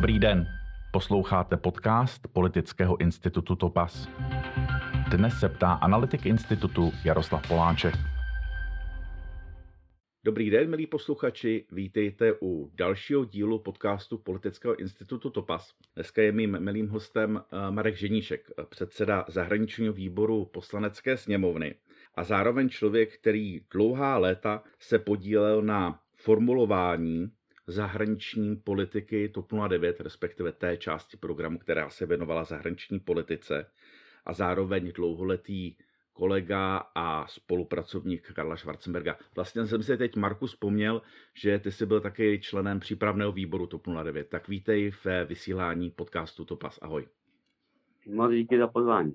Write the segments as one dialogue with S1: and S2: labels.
S1: Dobrý den. Posloucháte podcast Politického institutu Topas. Dnes se ptá analytik institutu Jaroslav Poláček.
S2: Dobrý den, milí posluchači, vítejte u dalšího dílu podcastu Politického institutu Topas. Dneska je mým milým hostem eh, Marek Ženíšek, předseda zahraničního výboru poslanecké sněmovny a zároveň člověk, který dlouhá léta se podílel na formulování zahraniční politiky TOP 09, respektive té části programu, která se věnovala zahraniční politice a zároveň dlouholetý kolega a spolupracovník Karla Schwarzenberga. Vlastně jsem si teď, Marku, vzpomněl, že ty jsi byl taky členem přípravného výboru TOP 09. Tak vítej v vysílání podcastu Topas. Ahoj.
S3: Moc díky za pozvání.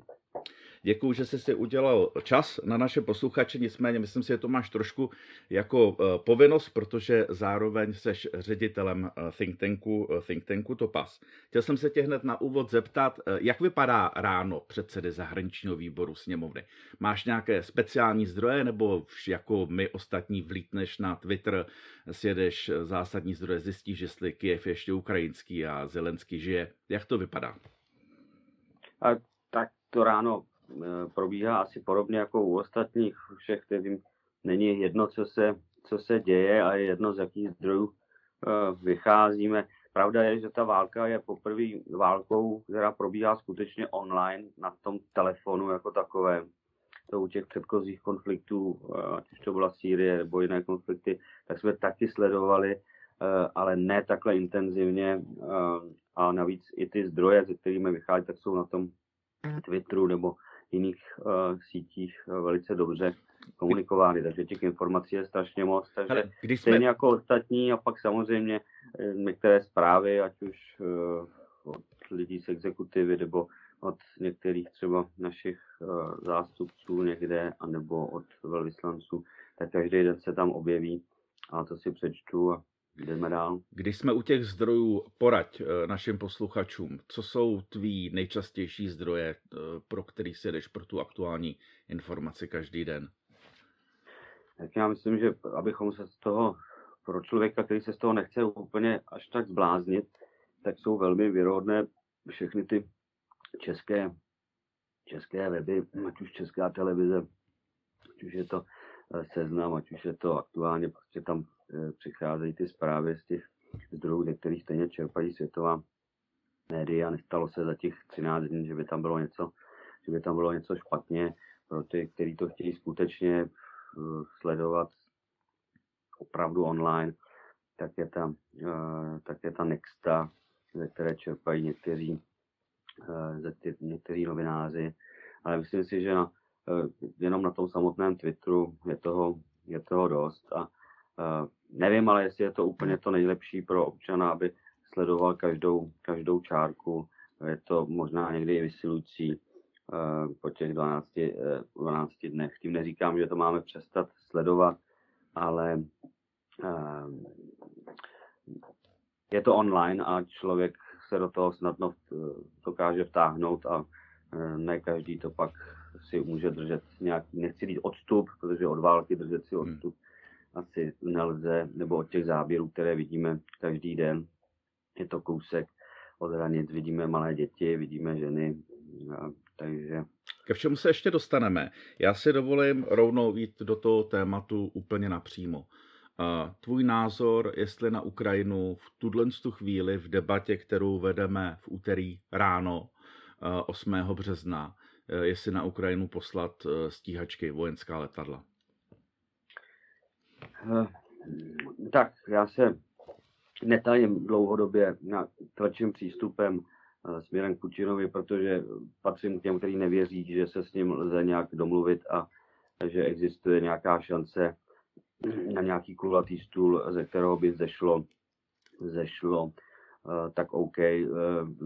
S2: Děkuji, že jsi si udělal čas na naše posluchače, nicméně myslím si, že to máš trošku jako eh, povinnost, protože zároveň seš ředitelem eh, think tanku, eh, think tanku Topas. Chtěl jsem se tě hned na úvod zeptat, jak vypadá ráno předsedy zahraničního výboru sněmovny? Máš nějaké speciální zdroje, nebo jako my ostatní vlítneš na Twitter, sjedeš zásadní zdroje, zjistíš, jestli Kiev je ještě ukrajinský a Zelenský žije? Jak to vypadá?
S3: A, tak to ráno probíhá asi podobně jako u ostatních všech, kterým není jedno, co se, co se děje a je jedno, z jakých zdrojů eh, vycházíme. Pravda je, že ta válka je poprvé válkou, která probíhá skutečně online na tom telefonu jako takové. To u těch předchozích konfliktů, eh, ať už to byla Sýrie nebo jiné konflikty, tak jsme taky sledovali, ale ne takhle intenzivně. A navíc i ty zdroje, se kterými vychází, tak jsou na tom Twitteru nebo jiných uh, sítích uh, velice dobře komunikovány, takže těch informací je strašně moc, takže Ale když jsme... stejně jako ostatní a pak samozřejmě eh, některé zprávy, ať už uh, od lidí z exekutivy nebo od některých třeba našich uh, zástupců někde, anebo od velvyslanců, tak každý den se tam objeví a to si přečtu a Jdeme dál.
S2: Když jsme u těch zdrojů, poraď eh, našim posluchačům, co jsou tví nejčastější zdroje, eh, pro který si jdeš pro tu aktuální informaci každý den?
S3: Tak já myslím, že abychom se z toho, pro člověka, který se z toho nechce úplně až tak zbláznit, tak jsou velmi věrohodné všechny ty české, české weby, ať už česká televize, ať už je to eh, seznam, ať už je to aktuálně, prostě tam přicházejí ty zprávy z těch zdrojů, ze kterých stejně čerpají světová média. Nestalo se za těch 13 dní, že by tam bylo něco, že by tam bylo něco špatně pro ty, kteří to chtějí skutečně eh, sledovat opravdu online, tak je ta, eh, tak je ta Nexta, ze které čerpají někteří, někteří novináři. Ale myslím si, že na, jenom na tom samotném Twitteru je toho, je toho dost. A nevím, ale jestli je to úplně to nejlepší pro občana, aby sledoval každou, každou čárku. Je to možná někdy i vysilující uh, po těch 12, uh, 12 dnech. Tím neříkám, že to máme přestat sledovat, ale uh, je to online a člověk se do toho snadno dokáže vtáhnout a ne každý to pak si může držet nějaký, nechci říct odstup, protože od války držet si hmm. Asi nelze, nebo od těch záběrů, které vidíme každý den, je to kousek od hranic, vidíme malé děti, vidíme ženy, takže...
S2: Ke všemu se ještě dostaneme. Já si dovolím rovnou jít do toho tématu úplně napřímo. Tvůj názor, jestli na Ukrajinu v tuhle chvíli v debatě, kterou vedeme v úterý ráno 8. března, jestli na Ukrajinu poslat stíhačky, vojenská letadla?
S3: Eh, tak, já se netajím dlouhodobě na tvrdším přístupem eh, směrem k Putinovi, protože patřím k těm, kteří nevěří, že se s ním lze nějak domluvit a že existuje nějaká šance na nějaký kulatý stůl, ze kterého by zešlo, zešlo eh, tak OK,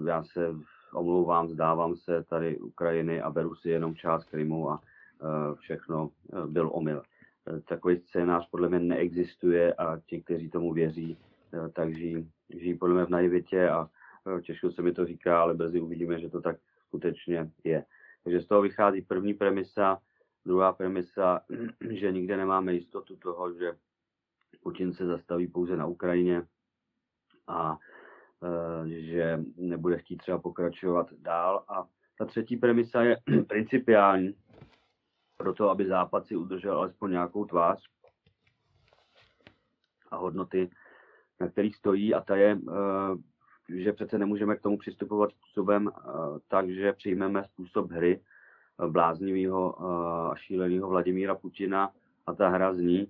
S3: já se omlouvám, zdávám se tady Ukrajiny a beru si jenom část Krymu a všechno byl omyl takový scénář podle mě neexistuje a ti, kteří tomu věří, eh, tak žijí, žijí podle mě v naivitě a eh, těžko se mi to říká, ale brzy uvidíme, že to tak skutečně je. Takže z toho vychází první premisa, druhá premisa, že nikde nemáme jistotu toho, že Putin se zastaví pouze na Ukrajině a že nebude chtít třeba pokračovat dál. A ta třetí premisa je principiální pro to, aby Západ si udržel alespoň nějakou tvář a hodnoty, na kterých stojí. A ta je, že přece nemůžeme k tomu přistupovat způsobem tak, že přijmeme způsob hry bláznivého a šíleného Vladimíra Putina. A ta hra zní,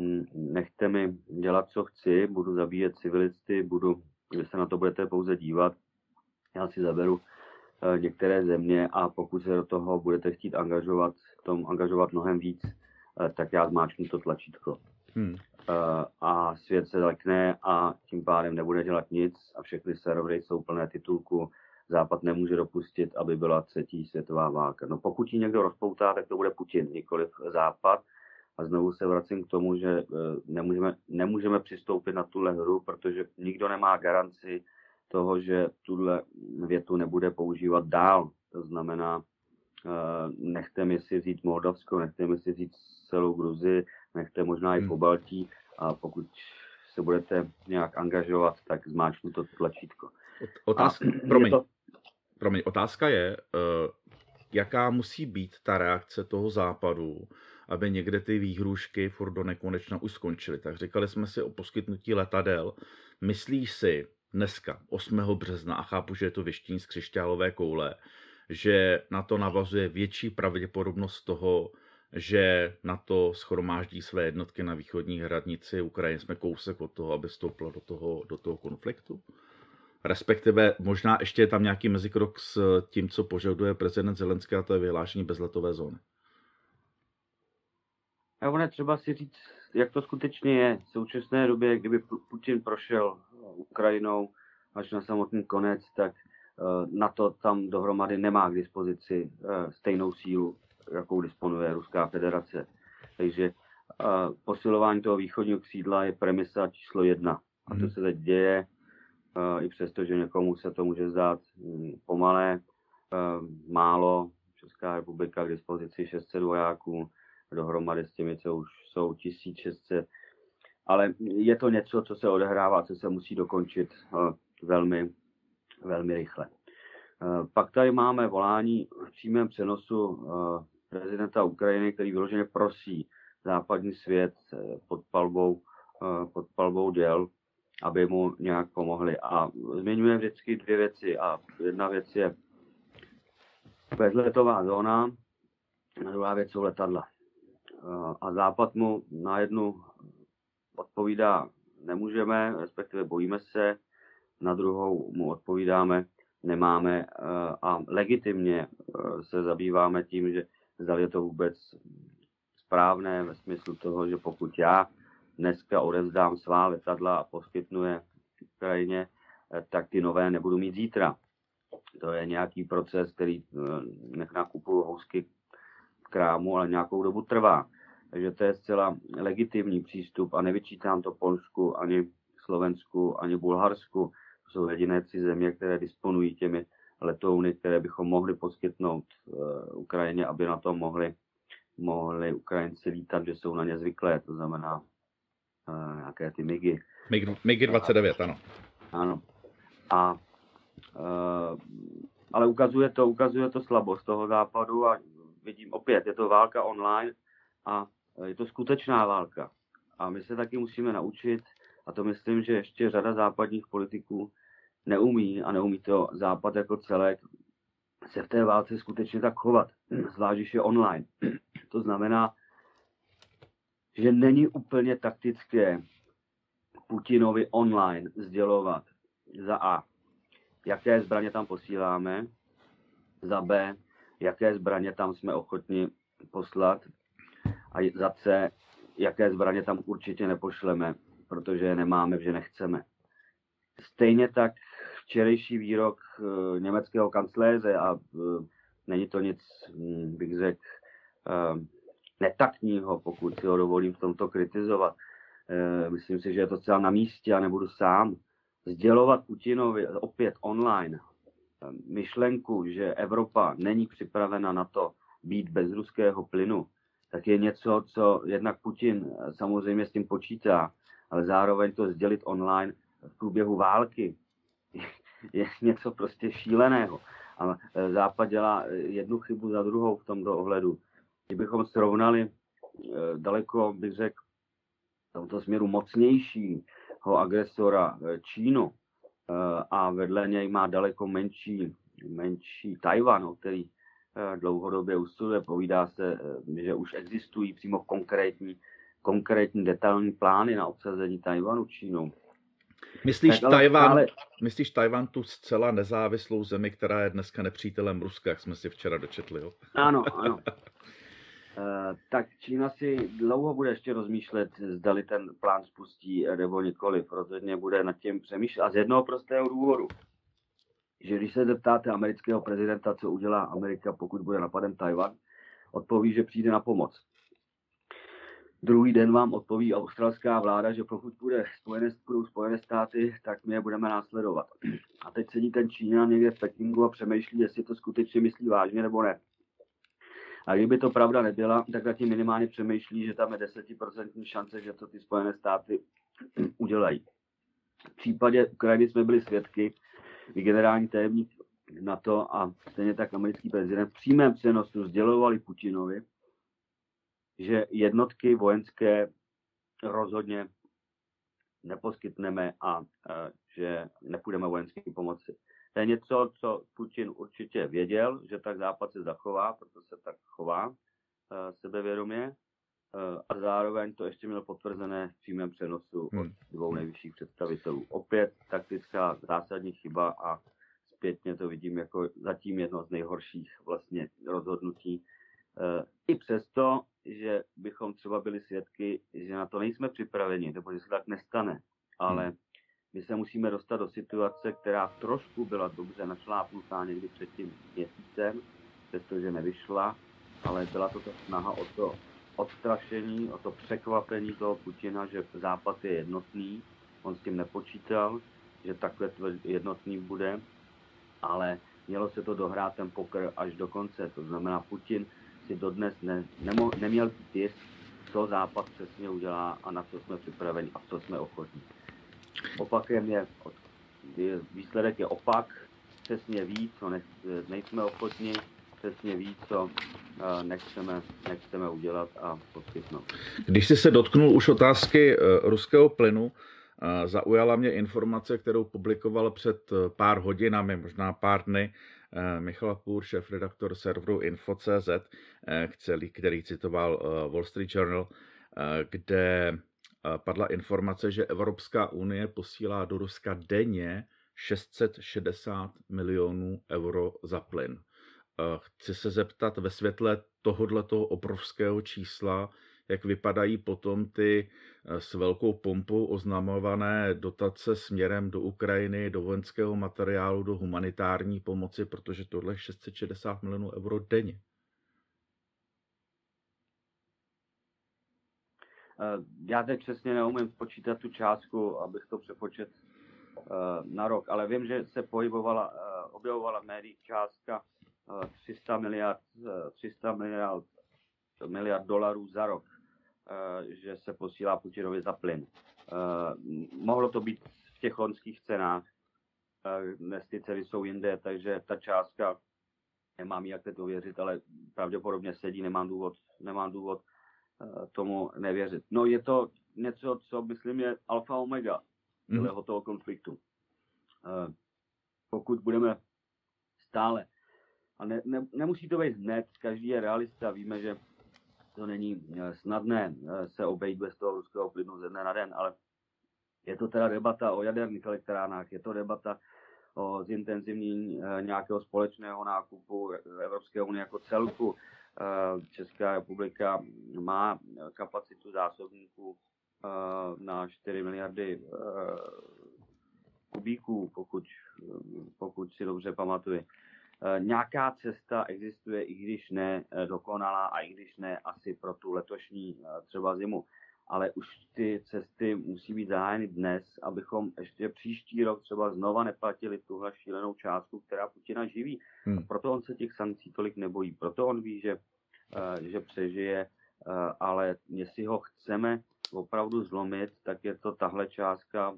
S3: hm, nechte mi dělat, co chci, budu zabíjet civilisty, budu, vy se na to budete pouze dívat, já si zaberu některé země a pokud se do toho budete chtít angažovat, tom angažovat mnohem víc, e, tak já zmáčknu to tlačítko. Hmm. E, a svět se lekne a tím pádem nebude dělat nic a všechny servery jsou plné titulku Západ nemůže dopustit, aby byla třetí světová válka. No pokud ji někdo rozpoutá, tak to bude Putin, nikoliv Západ. A znovu se vracím k tomu, že eh, nemůžeme, nemůžeme přistoupit na tuhle hru, protože nikdo nemá garanci toho, že tuhle větu nebude používat dál. To znamená, eh, nechte mi si vzít Moldavsko, nechte mi si vzít celou Gruzi, nechte možná i hmm. po Baltí a pokud se budete nějak angažovat, tak zmáčknu to tlačítko.
S2: Otázka, promiň, to... promiň, otázka je, uh, jaká musí být ta reakce toho západu, aby někde ty výhrušky furt do nekonečna už skončily. Tak říkali jsme si o poskytnutí letadel. Myslíš si dneska, 8. března, a chápu, že je to vyštín z křišťálové koule, že na to navazuje větší pravděpodobnost toho, že na to schromáždí své jednotky na východní hranici Ukrajiny. Jsme kousek od toho, aby vstoupila do toho, do toho konfliktu? Respektive možná ještě je tam nějaký mezikrok s tím, co požaduje prezident Zelenský, a to je vyhlášení bezletové zóny.
S3: A ono třeba si říct, jak to skutečně je. V současné době, kdyby Putin prošel Ukrajinou až na samotný konec, tak eh, na to tam dohromady nemá k dispozici eh, stejnou sílu, jakou disponuje Ruská federace. Takže eh, posilování toho východního křídla je premisa číslo jedna. A to mhm. se teď děje i přesto, že někomu se to může zdát hm, pomalé, málo. Česká republika k dispozici 600 vojáků, dohromady s těmi, co už jsou 1600. Ale je to něco, co se odehrává, co se musí dokončit velmi, velmi rychle. Pak tady máme volání v přímém přenosu prezidenta Ukrajiny, který vyloženě prosí západní svět pod palbou, pod palbou děl aby mu nějak pomohli. A zmiňuje vždycky dvě věci. A jedna věc je bezletová zóna, a druhá věc jsou letadla. A Západ mu na jednu odpovídá nemůžeme, respektive bojíme se, na druhou mu odpovídáme nemáme a legitimně se zabýváme tím, že zda je to vůbec správné ve smyslu toho, že pokud já dneska odevzdám svá letadla a poskytnu je Ukrajině, eh, tak ty nové nebudu mít zítra. To je nějaký proces, který eh, nech nakupuju housky v krámu, ale nějakou dobu trvá. Takže to je zcela legitimní přístup a nevyčítám to Polsku, ani Slovensku, ani Bulharsku. To jsou jediné tři země, které disponují těmi letouny, které bychom mohli poskytnout uh, Ukrajině, aby na to mohli, mohli Ukrajinci lítat, že jsou na ně zvyklé. To znamená uh, nějaké ty MIGy.
S2: MIG, MIGy 29, ano.
S3: Ano. A, uh, ale ukazuje to, ukazuje to slabost toho západu a vidím opět, je to válka online a je to skutečná válka. A my se taky musíme naučit, a to myslím, že ještě řada západních politiků neumí, a neumí to západ jako celek, se v té válce skutečně tak chovat, zvlášť, když je online. To znamená, že není úplně taktické Putinovi online sdělovat za A, jaké zbraně tam posíláme, za B, jaké zbraně tam jsme ochotni poslat a za C, jaké zbraně tam určitě nepošleme, protože je nemáme, že nechceme. Stejně tak včerejší výrok uh, německého kancléře a uh, není to nic, um, bych řekl, uh, netaktního, pokud si ho dovolím v tomto kritizovat. Myslím si, že je to celá na místě a nebudu sám. Sdělovat Putinovi opět online myšlenku, že Evropa není připravena na to být bez ruského plynu, tak je něco, co jednak Putin samozřejmě s tím počítá, ale zároveň to sdělit online v průběhu války, je něco prostě šíleného. A Západ dělá jednu chybu za druhou v tomto ohledu. Kdybychom srovnali daleko, bych řekl, v tomto směru mocnějšího agresora Čínu a vedle něj má daleko menší, menší Tajvan, o který dlouhodobě usiluje. Povídá se, že už existují přímo konkrétní, konkrétní detailní plány na obsazení Tajvanu Čínou.
S2: Myslíš, tak, Tajvan, ale... myslíš Tajvan tu zcela nezávislou zemi, která je dneska nepřítelem Ruska, jak jsme si včera dočetli, jo?
S3: Ano, ano. Uh, tak Čína si dlouho bude ještě rozmýšlet, zdali ten plán spustí nebo nikoliv. Rozhodně bude nad tím přemýšlet. A z jednoho prostého důvodu, že když se zeptáte amerického prezidenta, co udělá Amerika, pokud bude napaden Tajvan, odpoví, že přijde na pomoc. Druhý den vám odpoví australská vláda, že pokud bude spojené, budou Spojené státy, tak my je budeme následovat. A teď sedí ten Čína někde v Pekingu a přemýšlí, jestli to skutečně myslí vážně nebo ne. A kdyby to pravda nebyla, tak zatím minimálně přemýšlí, že tam je desetiprocentní šance, že to ty Spojené státy udělají. V případě Ukrajiny jsme byli svědky, kdy generální tajemník NATO a stejně tak americký prezident v přímém přenosu sdělovali Putinovi, že jednotky vojenské rozhodně neposkytneme a že nepůjdeme vojenské pomoci. To je něco, co Putin určitě věděl, že tak Západ se zachová, proto se tak chová sebevědomě. A zároveň to ještě měl potvrzené v přímém přenosu od hmm. dvou nejvyšších představitelů. Opět taktická zásadní chyba a zpětně to vidím jako zatím jedno z nejhorších vlastně rozhodnutí. I přesto, že bychom třeba byli svědky, že na to nejsme připraveni, nebo že se tak nestane. Ale hmm. my se musíme dostat do situace, která trošku byla dobře našlápnutá někdy před tím měsícem, přestože nevyšla, ale byla to ta snaha o to odstrašení, o to překvapení toho Putina, že Západ je jednotný, on s tím nepočítal, že takhle jednotný bude, ale mělo se to dohrát ten pokr až do konce. To znamená, Putin si dodnes ne, nemo, neměl jist, co zápas přesně udělá a na co jsme připraveni a co jsme ochotní. Opakem je, je výsledek je opak, přesně ví, co ne, nejsme ochotní, přesně ví, co uh, nechceme, nechceme udělat a poskytnout.
S2: Když jsi se dotknul už otázky uh, ruského plynu, uh, zaujala mě informace, kterou publikoval před pár hodinami, možná pár dny, Eh, Michal Půr, šéf-redaktor serveru Info.cz, eh, který, citoval eh, Wall Street Journal, kde padla informace, že Evropská unie posílá do Ruska denně 660 milionů euro za plyn. Chci se zeptat ve světle tohoto obrovského čísla, jak vypadají potom ty eh, s velkou pompou oznamované dotace směrem do Ukrajiny, do vojenského materiálu, do humanitární pomoci, protože tohle je 660 milionů euro denně.
S3: Eh, já teď přesně neumím spočítat tu částku, abych to přepočet eh, na rok, ale vím, že se pohybovala, objevovala v médiích částka 300 miliard, 300 miliard, miliard dolarů za rok. Eh, že se posílá Putinovi za plyn. Eh, mohlo to být v těch loňských cenách, eh, dnes ty ceny jsou jinde, takže ta částka, nemám jak to věřit, ale pravděpodobně sedí, nemám důvod, nemám důvod tomu nevěřit. No je to něco, co myslím je alfa omega mm. celého toho konfliktu. Pokud budeme stále, a ne, ne, nemusí to být hned, každý je realista, víme, že to není eh, snadné eh, se obejít bez toho ruského plynu ze dne na den, ale je to teda debata o jaderných elektrárnách, je to debata o zintenzivní eh, nějakého společného nákupu Evropské unie jako celku. Česká republika má kapacitu zásobníků na 4 miliardy kubíků, pokud, pokud si dobře pamatuju. Eh, nějaká cesta existuje, i když ne eh, dokonalá a i když ne asi pro tu letošní eh, třeba zimu. Ale už ty cesty musí být zahájeny dnes, abychom ještě příští rok třeba znova neplatili tuhle šílenou částku, která Putina živí. Hmm. A proto on se těch sankcí tolik nebojí. Proto on ví, že, že přežije, ale jestli ho chceme opravdu zlomit, tak je to tahle částka,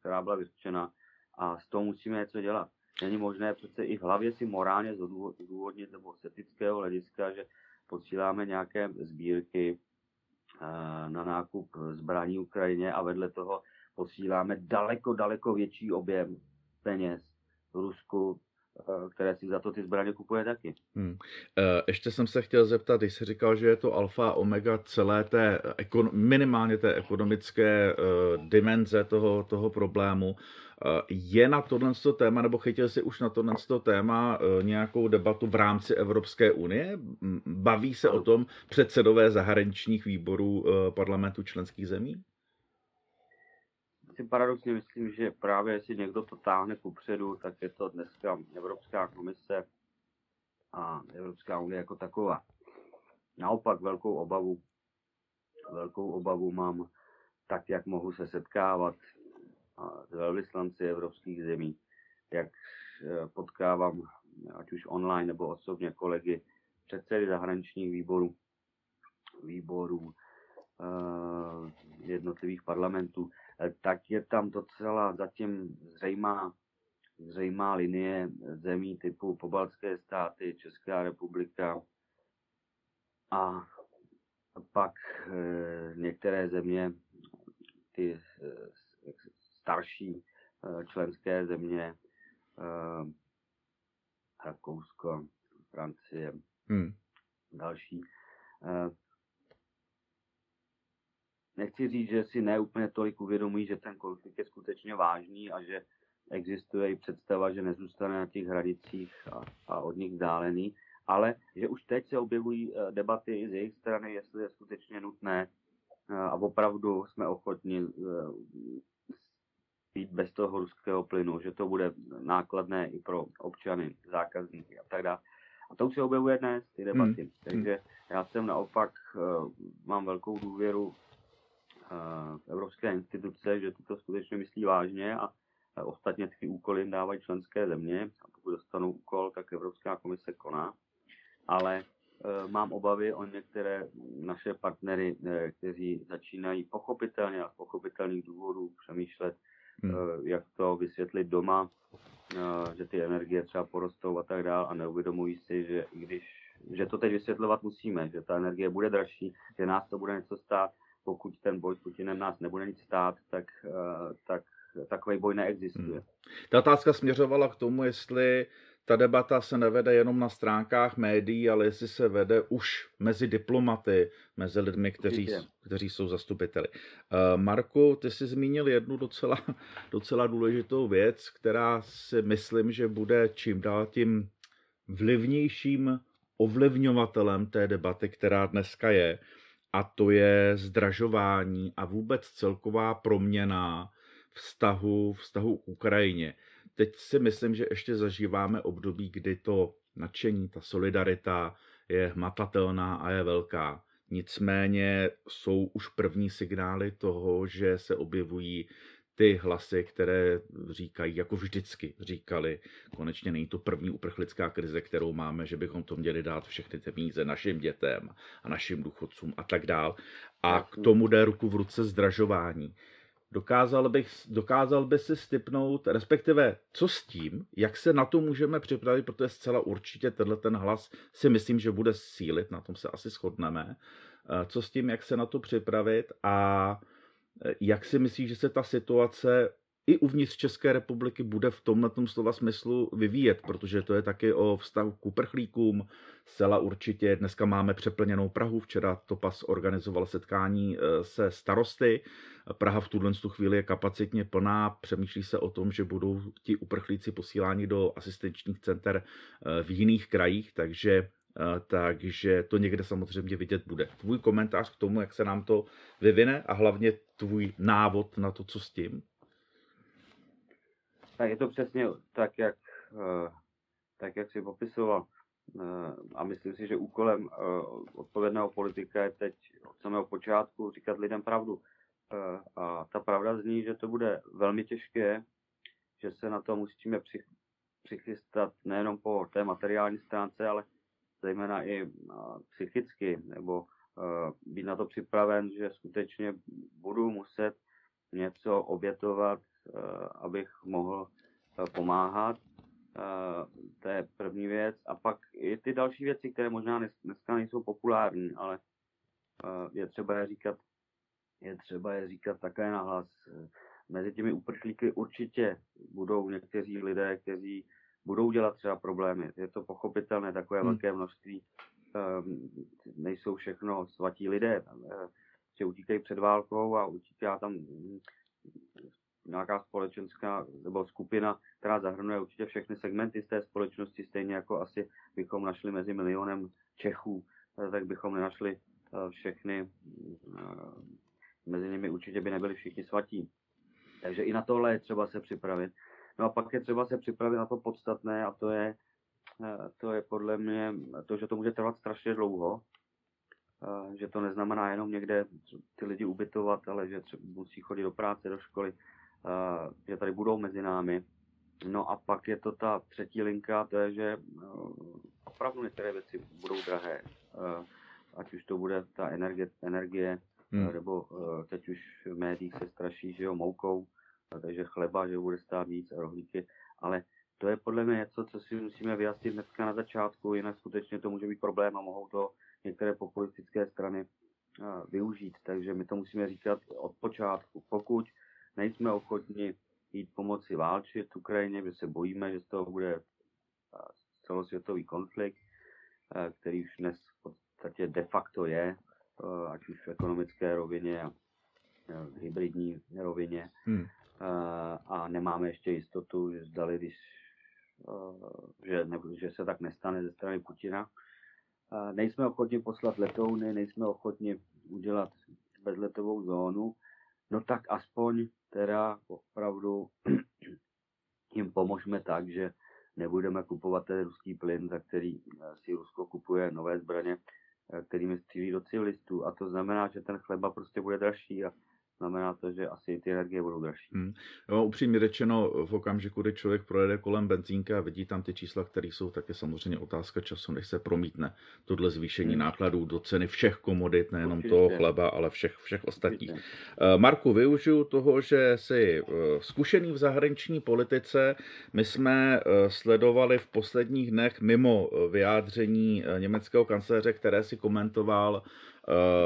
S3: která byla vyřčena a s toho musíme něco dělat. Není možné přece i v hlavě si morálně zdůvodnit nebo z etického hlediska, že posíláme nějaké sbírky eh, na nákup zbraní Ukrajině a vedle toho posíláme daleko, daleko větší objem peněz Rusku, které si za to ty zbraně kupuje taky. Hmm.
S2: E, ještě jsem se chtěl zeptat, když jsi říkal, že je to alfa omega celé té, minimálně té ekonomické uh, dimenze toho, toho problému, je na tohle téma, nebo chytil jsi už na tohle téma nějakou debatu v rámci Evropské unie? Baví se o tom předsedové zahraničních výborů parlamentu členských zemí?
S3: Si paradoxně myslím, že právě jestli někdo to táhne kupředu, tak je to dneska Evropská komise a Evropská unie jako taková. Naopak velkou obavu, velkou obavu mám tak, jak mohu se setkávat s velvyslanci evropských zemí, jak potkávám ať už online nebo osobně kolegy předsedy zahraničních výborů, výborů e, jednotlivých parlamentů, tak je tam docela zatím zřejmá, zřejmá linie zemí typu pobaltské státy, Česká republika a pak e, některé země, ty e, starší e, členské země, Rakousko, Francie, hmm. další, nechci říct, že si ne úplně tolik uvědomují, že ten konflikt je skutečně vážný a že existuje i představa, že nezůstane na těch hranicích a, a od nich vzdálený, ale že už teď se objevují eh, debaty z jejich strany, jestli je skutečně nutné eh, a opravdu jsme ochotni být eh, bez toho ruského plynu, že to bude nákladné i pro občany, zákazníky a tak dále. A to už se objevuje dnes, ty debaty. Hmm. Takže já jsem naopak, mám velkou důvěru evropské instituce, že to skutečně myslí vážně a ostatně ty úkoly jim dávají členské země a pokud dostanou úkol, tak Evropská komise koná. Ale e, mám obavy o některé naše partnery, kteří začínají pochopitelně a z pochopitelných důvodů přemýšlet, hmm. Jak to vysvětlit doma, že ty energie třeba porostou a tak dále a neuvědomují si, že i když že to teď vysvětlovat musíme, že ta energie bude dražší, že nás to bude něco stát, pokud ten boj s Putinem nás nebude nic stát, tak, eh, tak takový boj neexistuje. Hmm.
S2: Ta otázka směřovala k tomu, jestli ta debata se nevede jenom na stránkách médií, ale jestli se vede už mezi diplomaty, mezi lidmi, kteří, kteří jsou zastupiteli. Uh, Marku, ty jsi zmínil jednu docela, docela důležitou věc, která si myslím, že bude čím dál tím vlivnějším ovlivňovatelem té debaty, která dneska je a to je zdražování a vůbec celková proměna vztahu, vztahu k Ukrajině. Teď si myslím, že ještě zažíváme období, kdy to nadšení, ta solidarita je hmatatelná a je velká. Nicméně jsou už první signály toho, že se objevují ty hlasy, které říkají, jako vždycky říkali, konečně není to první uprchlická krize, kterou máme, že bychom to měli dát všechny ty peníze našim dětem a našim důchodcům a tak dál. A k tomu jde ruku v ruce zdražování. Dokázal, bych, dokázal by si stipnout, respektive co s tím, jak se na to můžeme připravit, protože zcela určitě tenhle ten hlas si myslím, že bude sílit, na tom se asi shodneme. Eh, co s tím, jak se na to připravit a jak si myslíš, že se ta situace i uvnitř České republiky bude v tomhle slova smyslu vyvíjet, protože to je taky o vztahu k uprchlíkům. Zcela určitě dneska máme přeplněnou Prahu. Včera Topas organizoval setkání eh, se starosty. Praha v tuhle chvíli je kapacitně plná. Přemýšlí se o tom, že budou ti uprchlíci posíláni do asistenčních center eh, v jiných krajích, takže takže to někde samozřejmě vidět bude. Tvůj komentář k tomu, jak se nám to vyvine a hlavně tvůj návod na to, co s tím?
S3: Tak je to přesně tak, jak, eh, tak, jak jsi popisoval. Eh, a myslím si, že úkolem eh, odpovědného politika je teď od samého počátku říkat lidem pravdu. A ta pravda zní, že to bude velmi těžké, že se na to musíme přichystat nejenom po té materiální stránce, ale zejména i psychicky, nebo být na to připraven, že skutečně budu muset něco obětovat, abych mohl pomáhat. To je první věc. A pak i ty další věci, které možná dneska nejsou populární, ale je třeba je říkat, je třeba je říkat také nahlas. Mezi těmi uprchlíky určitě budou někteří lidé, kteří budou dělat třeba problémy. Je to pochopitelné, takové hmm. velké množství. Um, nejsou všechno svatí lidé. Že utíkají před válkou a utíká tam hm, nějaká společenská nebo skupina, která zahrnuje určitě všechny segmenty z té společnosti, stejně jako asi bychom našli mezi milionem Čechů, eh, tak bychom nenašli eh, všechny, eh, mezi nimi určitě by nebyli všichni svatí. Takže i na tohle je třeba se připravit. No a pak je třeba se připravit na to podstatné a to je, to je podle mě to, že to může trvat strašně dlouho, že to neznamená jenom někde ty lidi ubytovat, ale že třeba musí chodit do práce, do školy, že tady budou mezi námi. No a pak je to ta třetí linka, to je, že opravdu některé věci budou drahé. Ať už to bude ta energie, energie hmm. nebo teď už v médiích se straší, že jo, moukou, takže chleba, že bude stát víc a rohlíky, ale to je podle mě něco, co si musíme vyjasnit dneska na začátku, jinak skutečně to může být problém a mohou to některé populistické strany využít. Takže my to musíme říkat od počátku. Pokud nejsme ochotni jít pomoci válčit Ukrajině, že se bojíme, že z toho bude celosvětový konflikt, který už dnes v podstatě de facto je, ať už v ekonomické rovině a v hybridní rovině. Hmm. A nemáme ještě jistotu, že zdali, když, že, ne, že se tak nestane ze strany Putina. Nejsme ochotni poslat letouny, nejsme ochotni udělat bezletovou zónu, no tak aspoň teda opravdu jim pomožme tak, že nebudeme kupovat ten ruský plyn, za který eh, si Rusko kupuje nové zbraně, eh, kterými střílí do civilistů. A to znamená, že ten chleba prostě bude dražší a znamená to, že asi ty energie budou dražší. Hmm.
S2: Jo, upřímně řečeno, v okamžiku, kdy člověk projede kolem benzínka a vidí tam ty čísla, které jsou, tak je samozřejmě otázka času, než se promítne tohle zvýšení hmm. nákladů do ceny všech komodit, nejenom Určitě. toho chleba, ale všech, všech ostatních. Určitě. Eh, Marku, využiju toho, že jsi eh, zkušený v zahraniční politice. My jsme eh, sledovali v posledních dnech mimo vyjádření německého kancléře, které si komentoval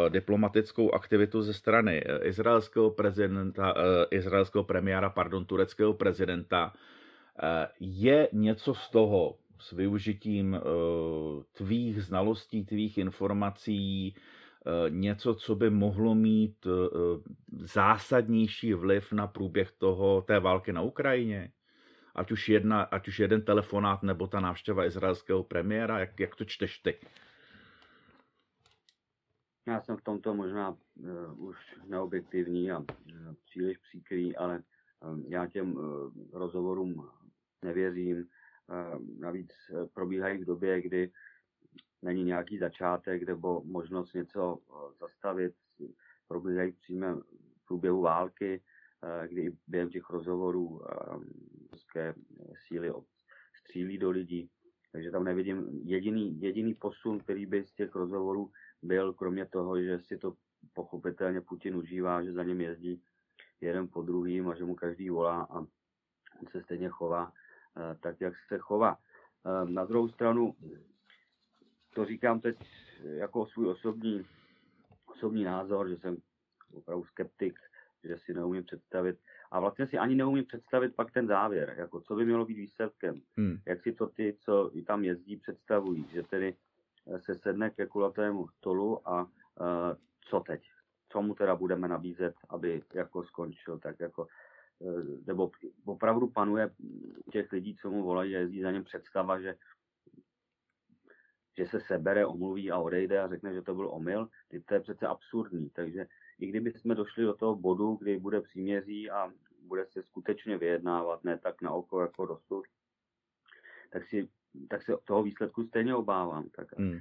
S2: diplomatickou aktivitu ze strany eh, izraelského prezidenta, eh, izraelského premiéra, pardon, tureckého prezidenta. Je něco z toho s využitím tvých znalostí, tvých informací, něco, co by mohlo mít zásadnější vliv na průběh toho, té války na Ukrajině? Ať už, jedna, ať už jeden telefonát nebo ta návštěva izraelského premiéra, jak, jak to čteš ty?
S3: Já jsem v tomto možná uh, už neobjektivní a uh, příliš příkrý, ale uh, já těm uh, rozhovorům nevěřím. Uh, navíc uh, probíhají v době, kdy není nějaký začátek nebo možnost něco uh, zastavit. Probíhají v přímém průběhu války, uh, kdy během těch rozhovorů uh, ruské síly střílí do lidí. Takže tam nevidím jediný, jediný posun, který by z těch rozhovorů byl, kromě toho, že si to pochopitelně Putin užívá, že za ním jezdí jeden po druhým a že mu každý volá a on se stejně chová eh, tak, jak se chová. Eh, na druhou stranu, to říkám teď jako svůj osobní, osobní názor, že jsem opravdu skeptik, že si neumím představit, a vlastně si ani neumím představit pak ten závěr, jako co by mělo být výsledkem, hmm. jak si to ty, co tam jezdí, představují, že tedy se sedne ke kulatému stolu a uh, co teď? Co mu teda budeme nabízet, aby jako skončil, tak jako uh, nebo opravdu panuje těch lidí, co mu volají, jezdí za něm představa, že že se sebere, omluví a odejde a řekne, že to byl omyl, to je přece absurdní. Takže i kdyby jsme došli do toho bodu, kdy bude příměří a bude se skutečně vyjednávat, ne tak na oko jako dosud, tak si tak se toho výsledku stejně obávám. Tak, hmm.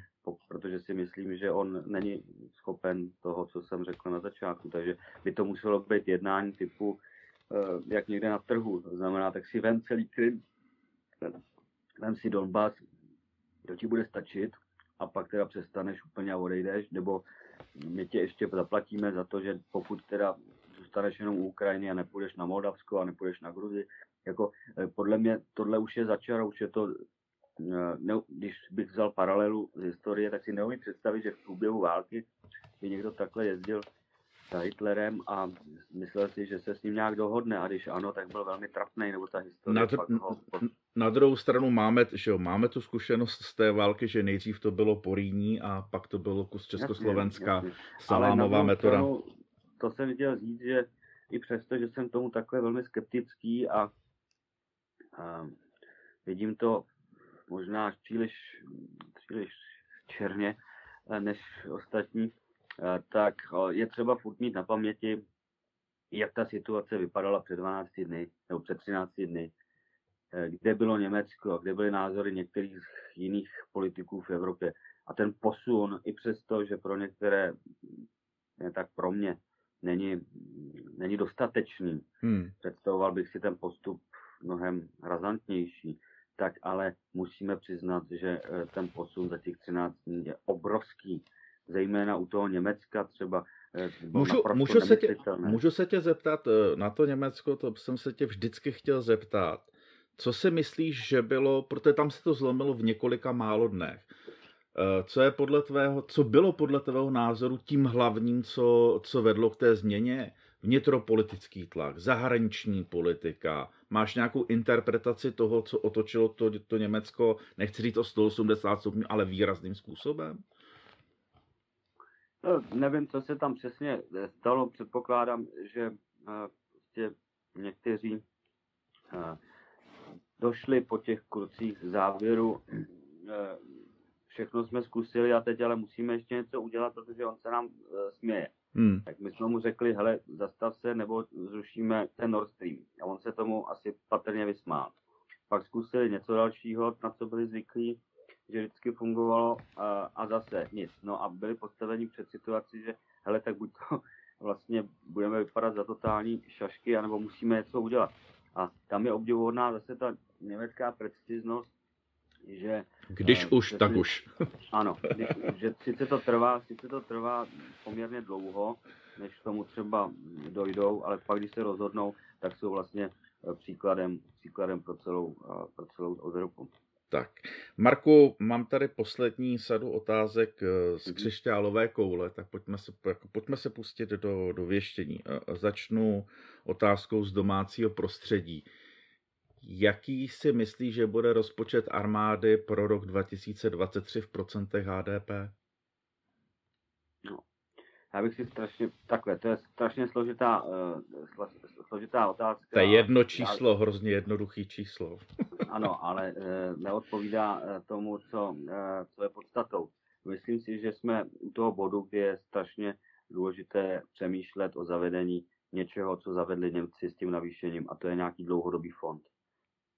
S3: Protože si myslím, že on není schopen toho, co jsem řekl na začátku. Takže by to muselo být jednání typu, uh, jak někde na trhu. To znamená, tak si vem celý Krym, vem si Donbass, to ti bude stačit a pak teda přestaneš úplně a odejdeš, nebo my tě ještě zaplatíme za to, že pokud teda zůstaneš jenom u Ukrajiny a nepůjdeš na Moldavsko a nepůjdeš na Gruzi. Jako, podle mě tohle už je začaro, už je to ne, když bych vzal paralelu z historie, tak si neumím představit, že v průběhu války by někdo takhle jezdil za Hitlerem a myslel si, že se s ním nějak dohodne. A když ano, tak byl velmi trapný, nebo ta historie
S2: na, dr- ho... na druhou stranu máme, že jo, máme tu zkušenost z té války, že nejdřív to bylo Poríní a pak to bylo kus Československa, salámová metoda. Stranu,
S3: to jsem chtěl říct, že i přesto, že jsem tomu takhle velmi skeptický a, a vidím to možná příliš, příliš černě eh, než ostatní, eh, tak eh, je třeba furt mít na paměti, jak ta situace vypadala před 12 dny nebo před 13 dny, kde bylo Německo a kde byly názory některých jiných politiků v Evropě. A ten posun, i přesto, že pro některé, ne tak pro mě, není, není dostatečný. Hmm. Představoval bych si ten postup mnohem razantnější tak ale musíme přiznat, že eh, ten posun za těch 13 dní je obrovský. Zejména u toho Německa třeba.
S2: Eh, můžu, můžu, se tě, můžu se tě zeptat eh, na to Německo, to jsem se tě vždycky chtěl zeptat. Co si myslíš, že bylo, protože tam se to zlomilo v několika málo dnech. Co je podle tvého, co bylo podle tvého názoru tím hlavním, co, co vedlo k té změně? vnitropolitický tlak, zahraniční politika, máš nějakou interpretaci toho, co otočilo to, to Německo, nechci říct o 180 stupňů, ale výrazným způsobem?
S3: No, nevím, co se tam přesně stalo. Předpokládám, že uh, prostě někteří uh, došli po těch krucích závěru. Všechno jsme zkusili a teď ale musíme ještě něco udělat, protože on se nám směje. Hmm. Tak my jsme mu řekli, hele, zastav se, nebo zrušíme ten Nord Stream. A on se tomu asi patrně vysmál. Pak zkusili něco dalšího, na co byli zvyklí, že vždycky fungovalo a, a zase nic. No a byli postaveni před situaci, že hele, tak buď to vlastně budeme vypadat za totální šašky, anebo musíme něco udělat. A tam je obdivuhodná zase ta německá preciznost, že...
S2: Když uh, už, tak už.
S3: ano, když, že sice to, trvá, sice to trvá poměrně dlouho, než k tomu třeba dojdou, ale pak, když se rozhodnou, tak jsou vlastně eh, příkladem, příkladem pro celou, eh, pro celou Evropu.
S2: Tak, Marku, mám tady poslední sadu otázek z mhm. křišťálové koule, tak pojďme se, jako, pojďme se pustit do, do věštění. Začnu otázkou z domácího prostředí. Jaký si myslí, že bude rozpočet armády pro rok 2023 v procentech HDP?
S3: No, já bych si strašně, takhle, to je strašně složitá, uh, složitá otázka.
S2: To je jedno číslo, já, hrozně jednoduchý číslo.
S3: ano, ale uh, neodpovídá uh, tomu, co, uh, co je podstatou. Myslím si, že jsme u toho bodu, kde je strašně důležité přemýšlet o zavedení něčeho, co zavedli Němci s tím navýšením, a to je nějaký dlouhodobý fond.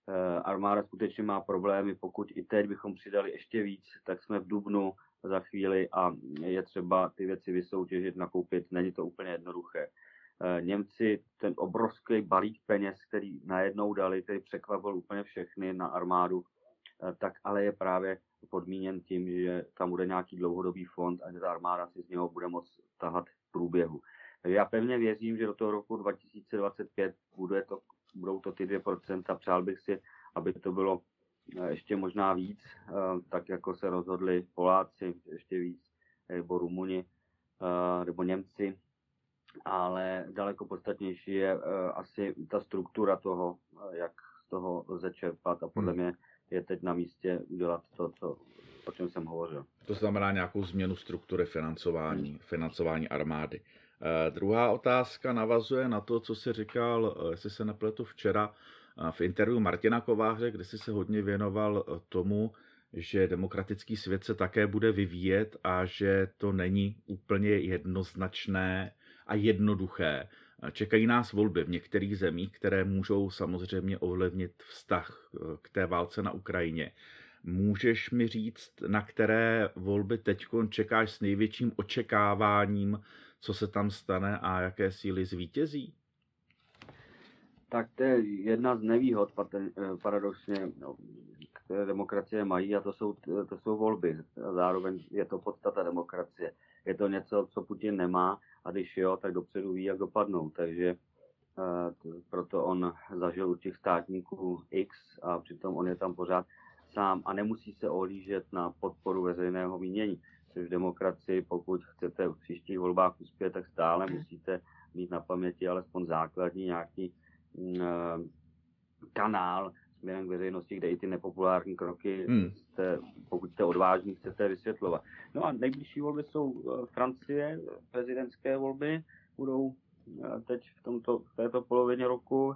S3: Eh, armáda skutečně má problémy, pokud i teď bychom přidali ještě víc, tak jsme v Dubnu za chvíli a je třeba ty věci vysoutěžit, nakoupit, není to úplně jednoduché. Eh, Němci ten obrovský balík peněz, který najednou dali, který překvapil úplně všechny na armádu, eh, tak ale je právě podmíněn tím, že tam bude nějaký dlouhodobý fond a že ta armáda si z něho bude moct tahat v průběhu. Já pevně věřím, že do toho roku 2025 bude to budou to ty 2%. Přál bych si, aby to bylo eh, ještě možná víc, eh, tak jako se rozhodli Poláci, ještě víc, nebo Rumuni, eh, nebo Němci, ale daleko podstatnější je asi ta struktura toho, jak z toho lze čerpat a podle hmm. mě je teď na místě udělat to, co, o čem jsem hovořil.
S2: To znamená nějakou změnu struktury financování, hmm. financování armády. Eh, druhá otázka navazuje na to, co jsi říkal, eh, jestli se nepletu včera eh, v interview Martina Kováře, kde jsi se hodně věnoval tomu, že demokratický svět se také bude vyvíjet a že to není úplně jednoznačné a jednoduché. Čekají nás volby v některých zemích, které můžou samozřejmě ovlivnit vztah k té válce na Ukrajině. Můžeš mi říct, na které volby teď čekáš s největším očekáváním co se tam stane a jaké síly zvítězí?
S3: Tak to je jedna z nevýhod eh, paradoxně, no, které demokracie mají a to jsou, to jsou volby. Zároveň je to podstata demokracie. Je to něco, co Putin nemá a když jo, tak dopředu ví, jak dopadnou. Takže proto on zažil u těch státníků X a přitom on je tam pořád sám a nemusí se ohlížet na podporu veřejného mínění. Což v demokracii, pokud chcete v příštích volbách uspět, tak stále musíte mít na paměti alespoň základní nějaký mm, kanál směrem k veřejnosti, kde i ty nepopulární kroky, hmm. jste, pokud jste odvážní, chcete vysvětlovat. No a nejbližší volby jsou Francie, prezidentské volby, budou teď v, tomto, v této polovině roku.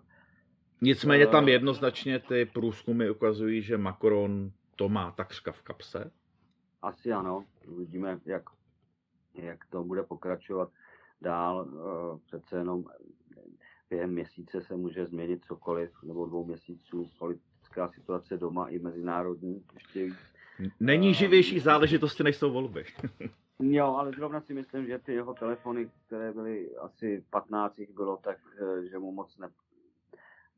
S2: Nicméně tam eh, jednoznačně ty průzkumy ukazují, že Macron to má takřka v kapse.
S3: Asi ano, uvidíme, jak, jak to bude pokračovat dál. Eh, přece jenom během měsíce se může změnit cokoliv, nebo dvou měsíců politická situace doma i mezinárodní ještě víc.
S2: Není živější záležitosti, než jsou volby.
S3: Jo, ale zrovna si myslím, že ty jeho telefony, které byly asi 15 jich bylo, tak eh, že mu moc ne...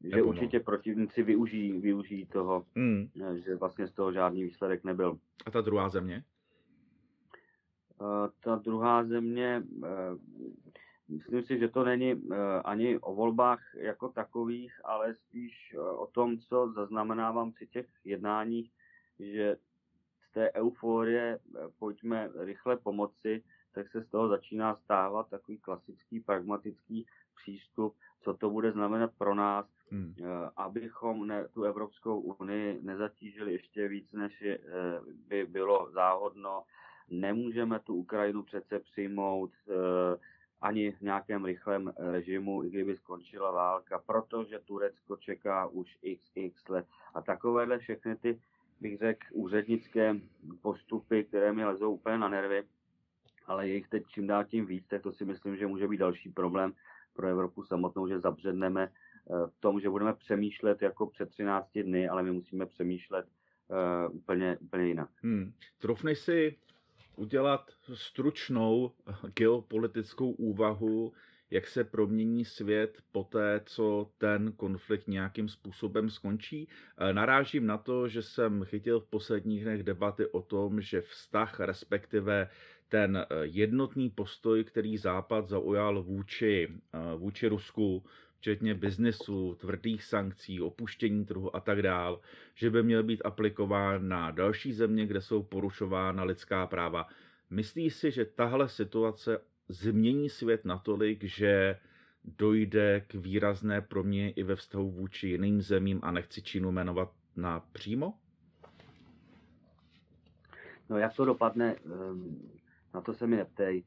S3: Že Nepomohl. určitě protivníci využijí, využijí toho, hmm. Eh, že vlastně z toho žádný výsledek nebyl.
S2: A ta druhá země?
S3: Uh, ta druhá země, uh, myslím si, že to není uh, ani o volbách jako takových, ale spíš o tom, co zaznamenávám při těch jednáních, že z té euforie pojďme rychle pomoci, tak se z toho začíná stávat takový klasický pragmatický přístup, co to bude znamenat pro nás, hmm. Eh, abychom ne, tu Evropskou unii nezatížili ještě víc, než je, eh, by bylo záhodno. Nemůžeme tu Ukrajinu přece přijmout ani v nějakém rychlém režimu, i kdyby skončila válka, protože Turecko čeká už xx let. A takovéhle všechny ty bych řekl, úřednické postupy, které mi lezou úplně na nervy, ale je jich teď čím dál tím víc, tak to si myslím, že může být další problém pro Evropu samotnou, že zabředneme eh, v tom, že budeme přemýšlet jako před 13 dny, ale my musíme přemýšlet uh, úplně, úplně jinak. Hmm.
S2: Trofneš si udělat stručnou geopolitickou úvahu jak se promění svět po té, co ten konflikt nějakým způsobem skončí. E, narážím na to, že jsem chytil v posledních dnech debaty o tom, že vztah, respektive ten jednotný postoj, který Západ zaujal vůči, vůči Rusku, včetně biznesu, tvrdých sankcí, opuštění trhu a tak dál, že by měl být aplikován na další země, kde jsou porušována lidská práva. Myslí si, že tahle situace změní svět natolik, že dojde k výrazné proměně i ve vztahu vůči jiným zemím a nechci Čínu jmenovat na přímo?
S3: No jak to dopadne, ehm, na to se mi neptej.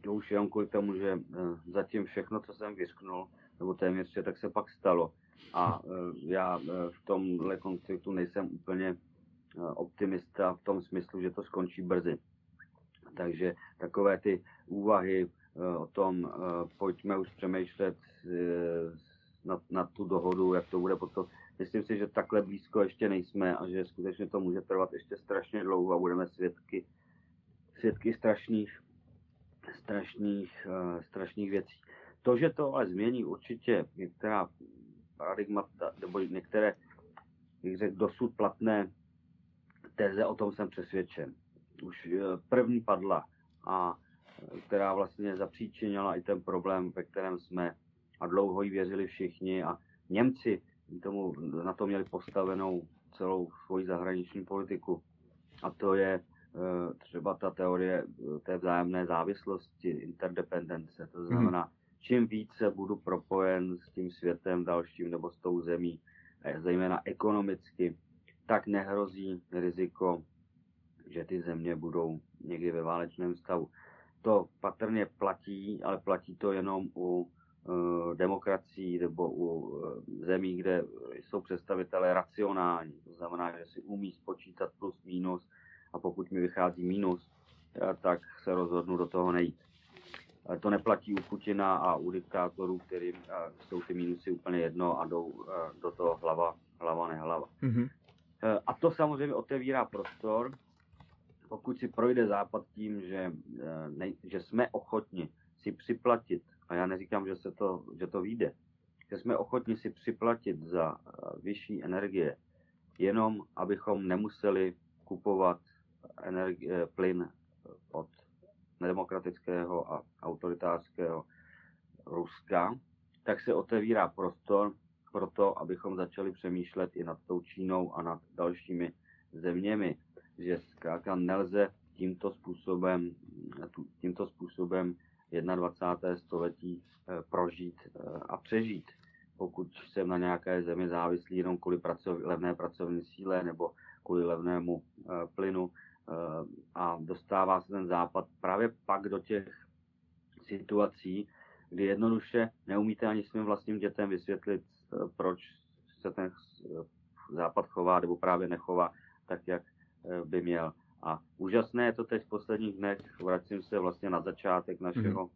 S3: To už jenom kvůli tomu, že eh, zatím všechno, co jsem vysknul, nebo téměř vše, tak se pak stalo. A eh, já eh, v tomhle konfliktu nejsem úplně optimista v tom smyslu, že to skončí brzy. Takže takové ty úvahy o tom, pojďme už přemýšlet na, na tu dohodu, jak to bude potom. Myslím si, že takhle blízko ještě nejsme a že skutečně to může trvat ještě strašně dlouho a budeme svědky, svědky strašných, strašných, strašných věcí. To, že to ale změní určitě některá paradigmata, nebo některé, jak řekl, dosud platné teze, o tom jsem přesvědčen. Už první padla a která vlastně zapříčinila i ten problém, ve kterém jsme a dlouho jí věřili všichni a Němci tomu, na to měli postavenou celou svoji zahraniční politiku. A to je eh, třeba ta teorie eh, té vzájemné závislosti, interdependence. To znamená, čím více budu propojen s tím světem dalším nebo s tou zemí, eh, zejména ekonomicky, tak nehrozí riziko, že ty země budou někdy ve válečném stavu to patrně platí, ale platí to jenom u uh, demokracií nebo u uh, zemí, kde jsou představitelé racionální. To znamená, že si umí spočítat plus minus a pokud mi vychází minus, uh, tak se rozhodnu do toho nejít. To neplatí u Putina a u diktátorů, kterým uh, jsou ty minusy úplně jedno a jdou uh, do toho hlava, hlava nehlava. Mm-hmm. A to samozřejmě otevírá prostor pokud si projde Západ tím, že, eh, ne, že jsme ochotni si připlatit, a já neříkám, že, se to, že to vyjde, že jsme ochotni si připlatit za eh, vyšší energie, jenom abychom nemuseli kupovat energie, plyn od nedemokratického a autoritářského Ruska, tak se otevírá prostor pro to, abychom začali přemýšlet i nad tou Čínou a nad dalšími zeměmi, že zkrátka nelze tímto způsobem, tímto způsobem 21. století eh, prožít eh, a přežít. Pokud jsem na nějaké zemi závislý jenom kvůli pracov, levné pracovní síle nebo kvůli levnému eh, plynu a dostává se ten západ právě pak do těch situací, kdy jednoduše neumíte ani svým vlastním dětem vysvětlit, proč se ten západ chová nebo právě nechová tak, jak by měl. A úžasné je to teď v posledních dnech, vracím se vlastně na začátek našeho mm-hmm.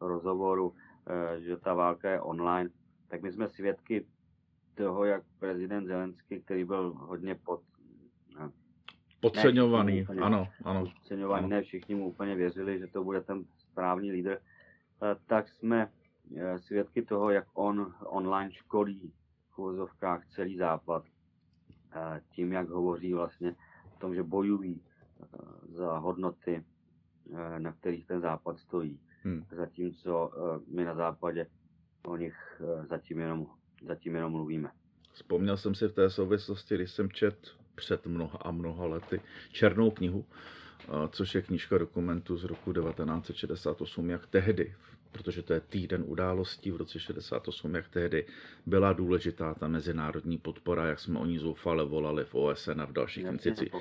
S3: rozhovoru, eh, že ta válka je online, tak my jsme svědky toho, jak prezident Zelenský, který byl hodně pod,
S2: eh, podceňovaný, úplně, ano, ano.
S3: Podceňovaný, ano. ne všichni mu úplně věřili, že to bude ten správný lídr, eh, tak jsme svědky toho, jak on online školí v uvozovkách celý západ tím, jak hovoří vlastně o tom, že bojují za hodnoty, eh, na kterých ten západ stojí. Hmm. Zatímco eh, my na západě o nich eh, zatím jenom, zatím jenom mluvíme.
S2: Vzpomněl jsem si v té souvislosti, když jsem čet před mnoha a mnoha lety černou knihu, což je knížka dokumentu z roku 1968, jak tehdy protože to je týden událostí v roce 68, jak tehdy byla důležitá ta mezinárodní podpora, jak jsme o ní zoufale volali v OSN a v dalších institucích.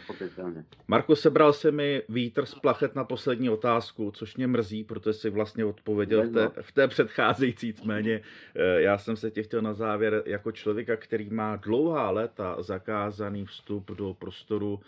S2: Marko, sebral se mi vítr z plachet na poslední otázku, což mě mrzí, protože si vlastně odpověděl v té, v té předcházející, nicméně eh, já jsem se tě chtěl na závěr jako člověka, který má dlouhá léta zakázaný vstup do prostoru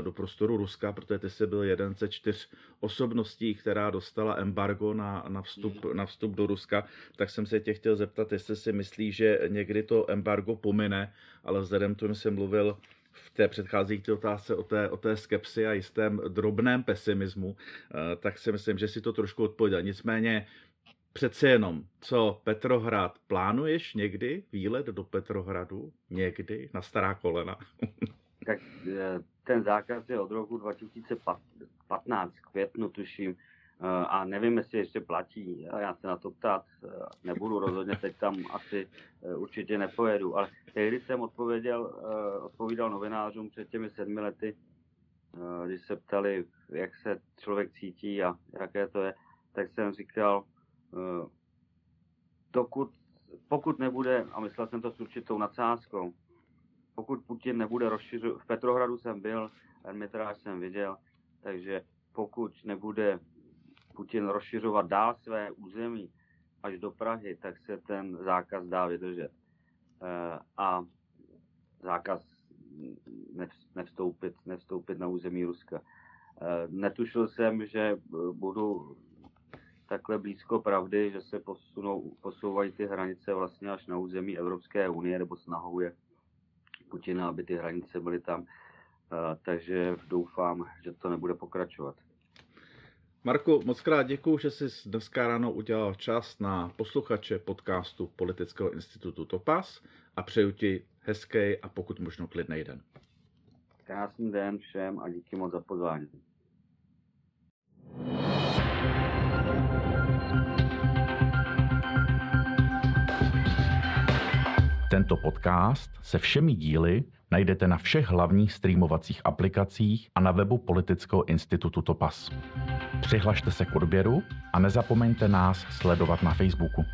S2: do prostoru Ruska, protože ty jsi byl jeden ze čtyř osobností, která dostala embargo na, na, vstup, na vstup do Ruska, tak jsem se tě chtěl zeptat, jestli si myslíš, že někdy to embargo pomine, ale vzhledem k tomu jsem mluvil v té předcházející otázce o té, o té skepsi a jistém drobném pesimismu, eh, tak si myslím, že si to trošku odpověděl. Nicméně přece jenom, co Petrohrad, plánuješ někdy výlet do Petrohradu? Někdy? Na stará kolena?
S3: tak eh, ten zákaz je od roku 2015, květnu tuším, eh, a nevím, jestli ještě platí, já se na to ptát eh, nebudu, rozhodně teď tam asi určitě nepojedu, ale tehdy jsem odpověděl, odpovídal novinářům před těmi sedmi lety, když se ptali, jak se člověk cítí a jaké to je, tak jsem říkal, dokud, pokud nebude, a myslel jsem to s určitou nadsázkou, pokud Putin nebude rozšiřovat, v Petrohradu jsem byl, Ermitráž jsem viděl, takže pokud nebude Putin rozšiřovat dál své území až do Prahy, tak se ten zákaz dá vydržet. Eh, a zákaz nevstoupit, nevstoupit na území Ruska. Eh, netušil jsem, že budu takhle blízko pravdy, že se posunou, posouvají ty hranice vlastně až na území Evropské unie, nebo snahou je Putina, aby ty hranice byly tam. Takže doufám, že to nebude pokračovat.
S2: Marku, moc krát děkuji, že jsi dneska ráno udělal čas na posluchače podcastu Politického institutu Topas a přeju ti hezký a pokud možno klidný den.
S3: Krásný den všem a díky moc za pozvání.
S1: Tento podcast se všemi díly najdete na všech hlavních streamovacích aplikacích a na webu Politického institutu Topas. Přihlašte se k odběru a nezapomeňte nás sledovat na Facebooku.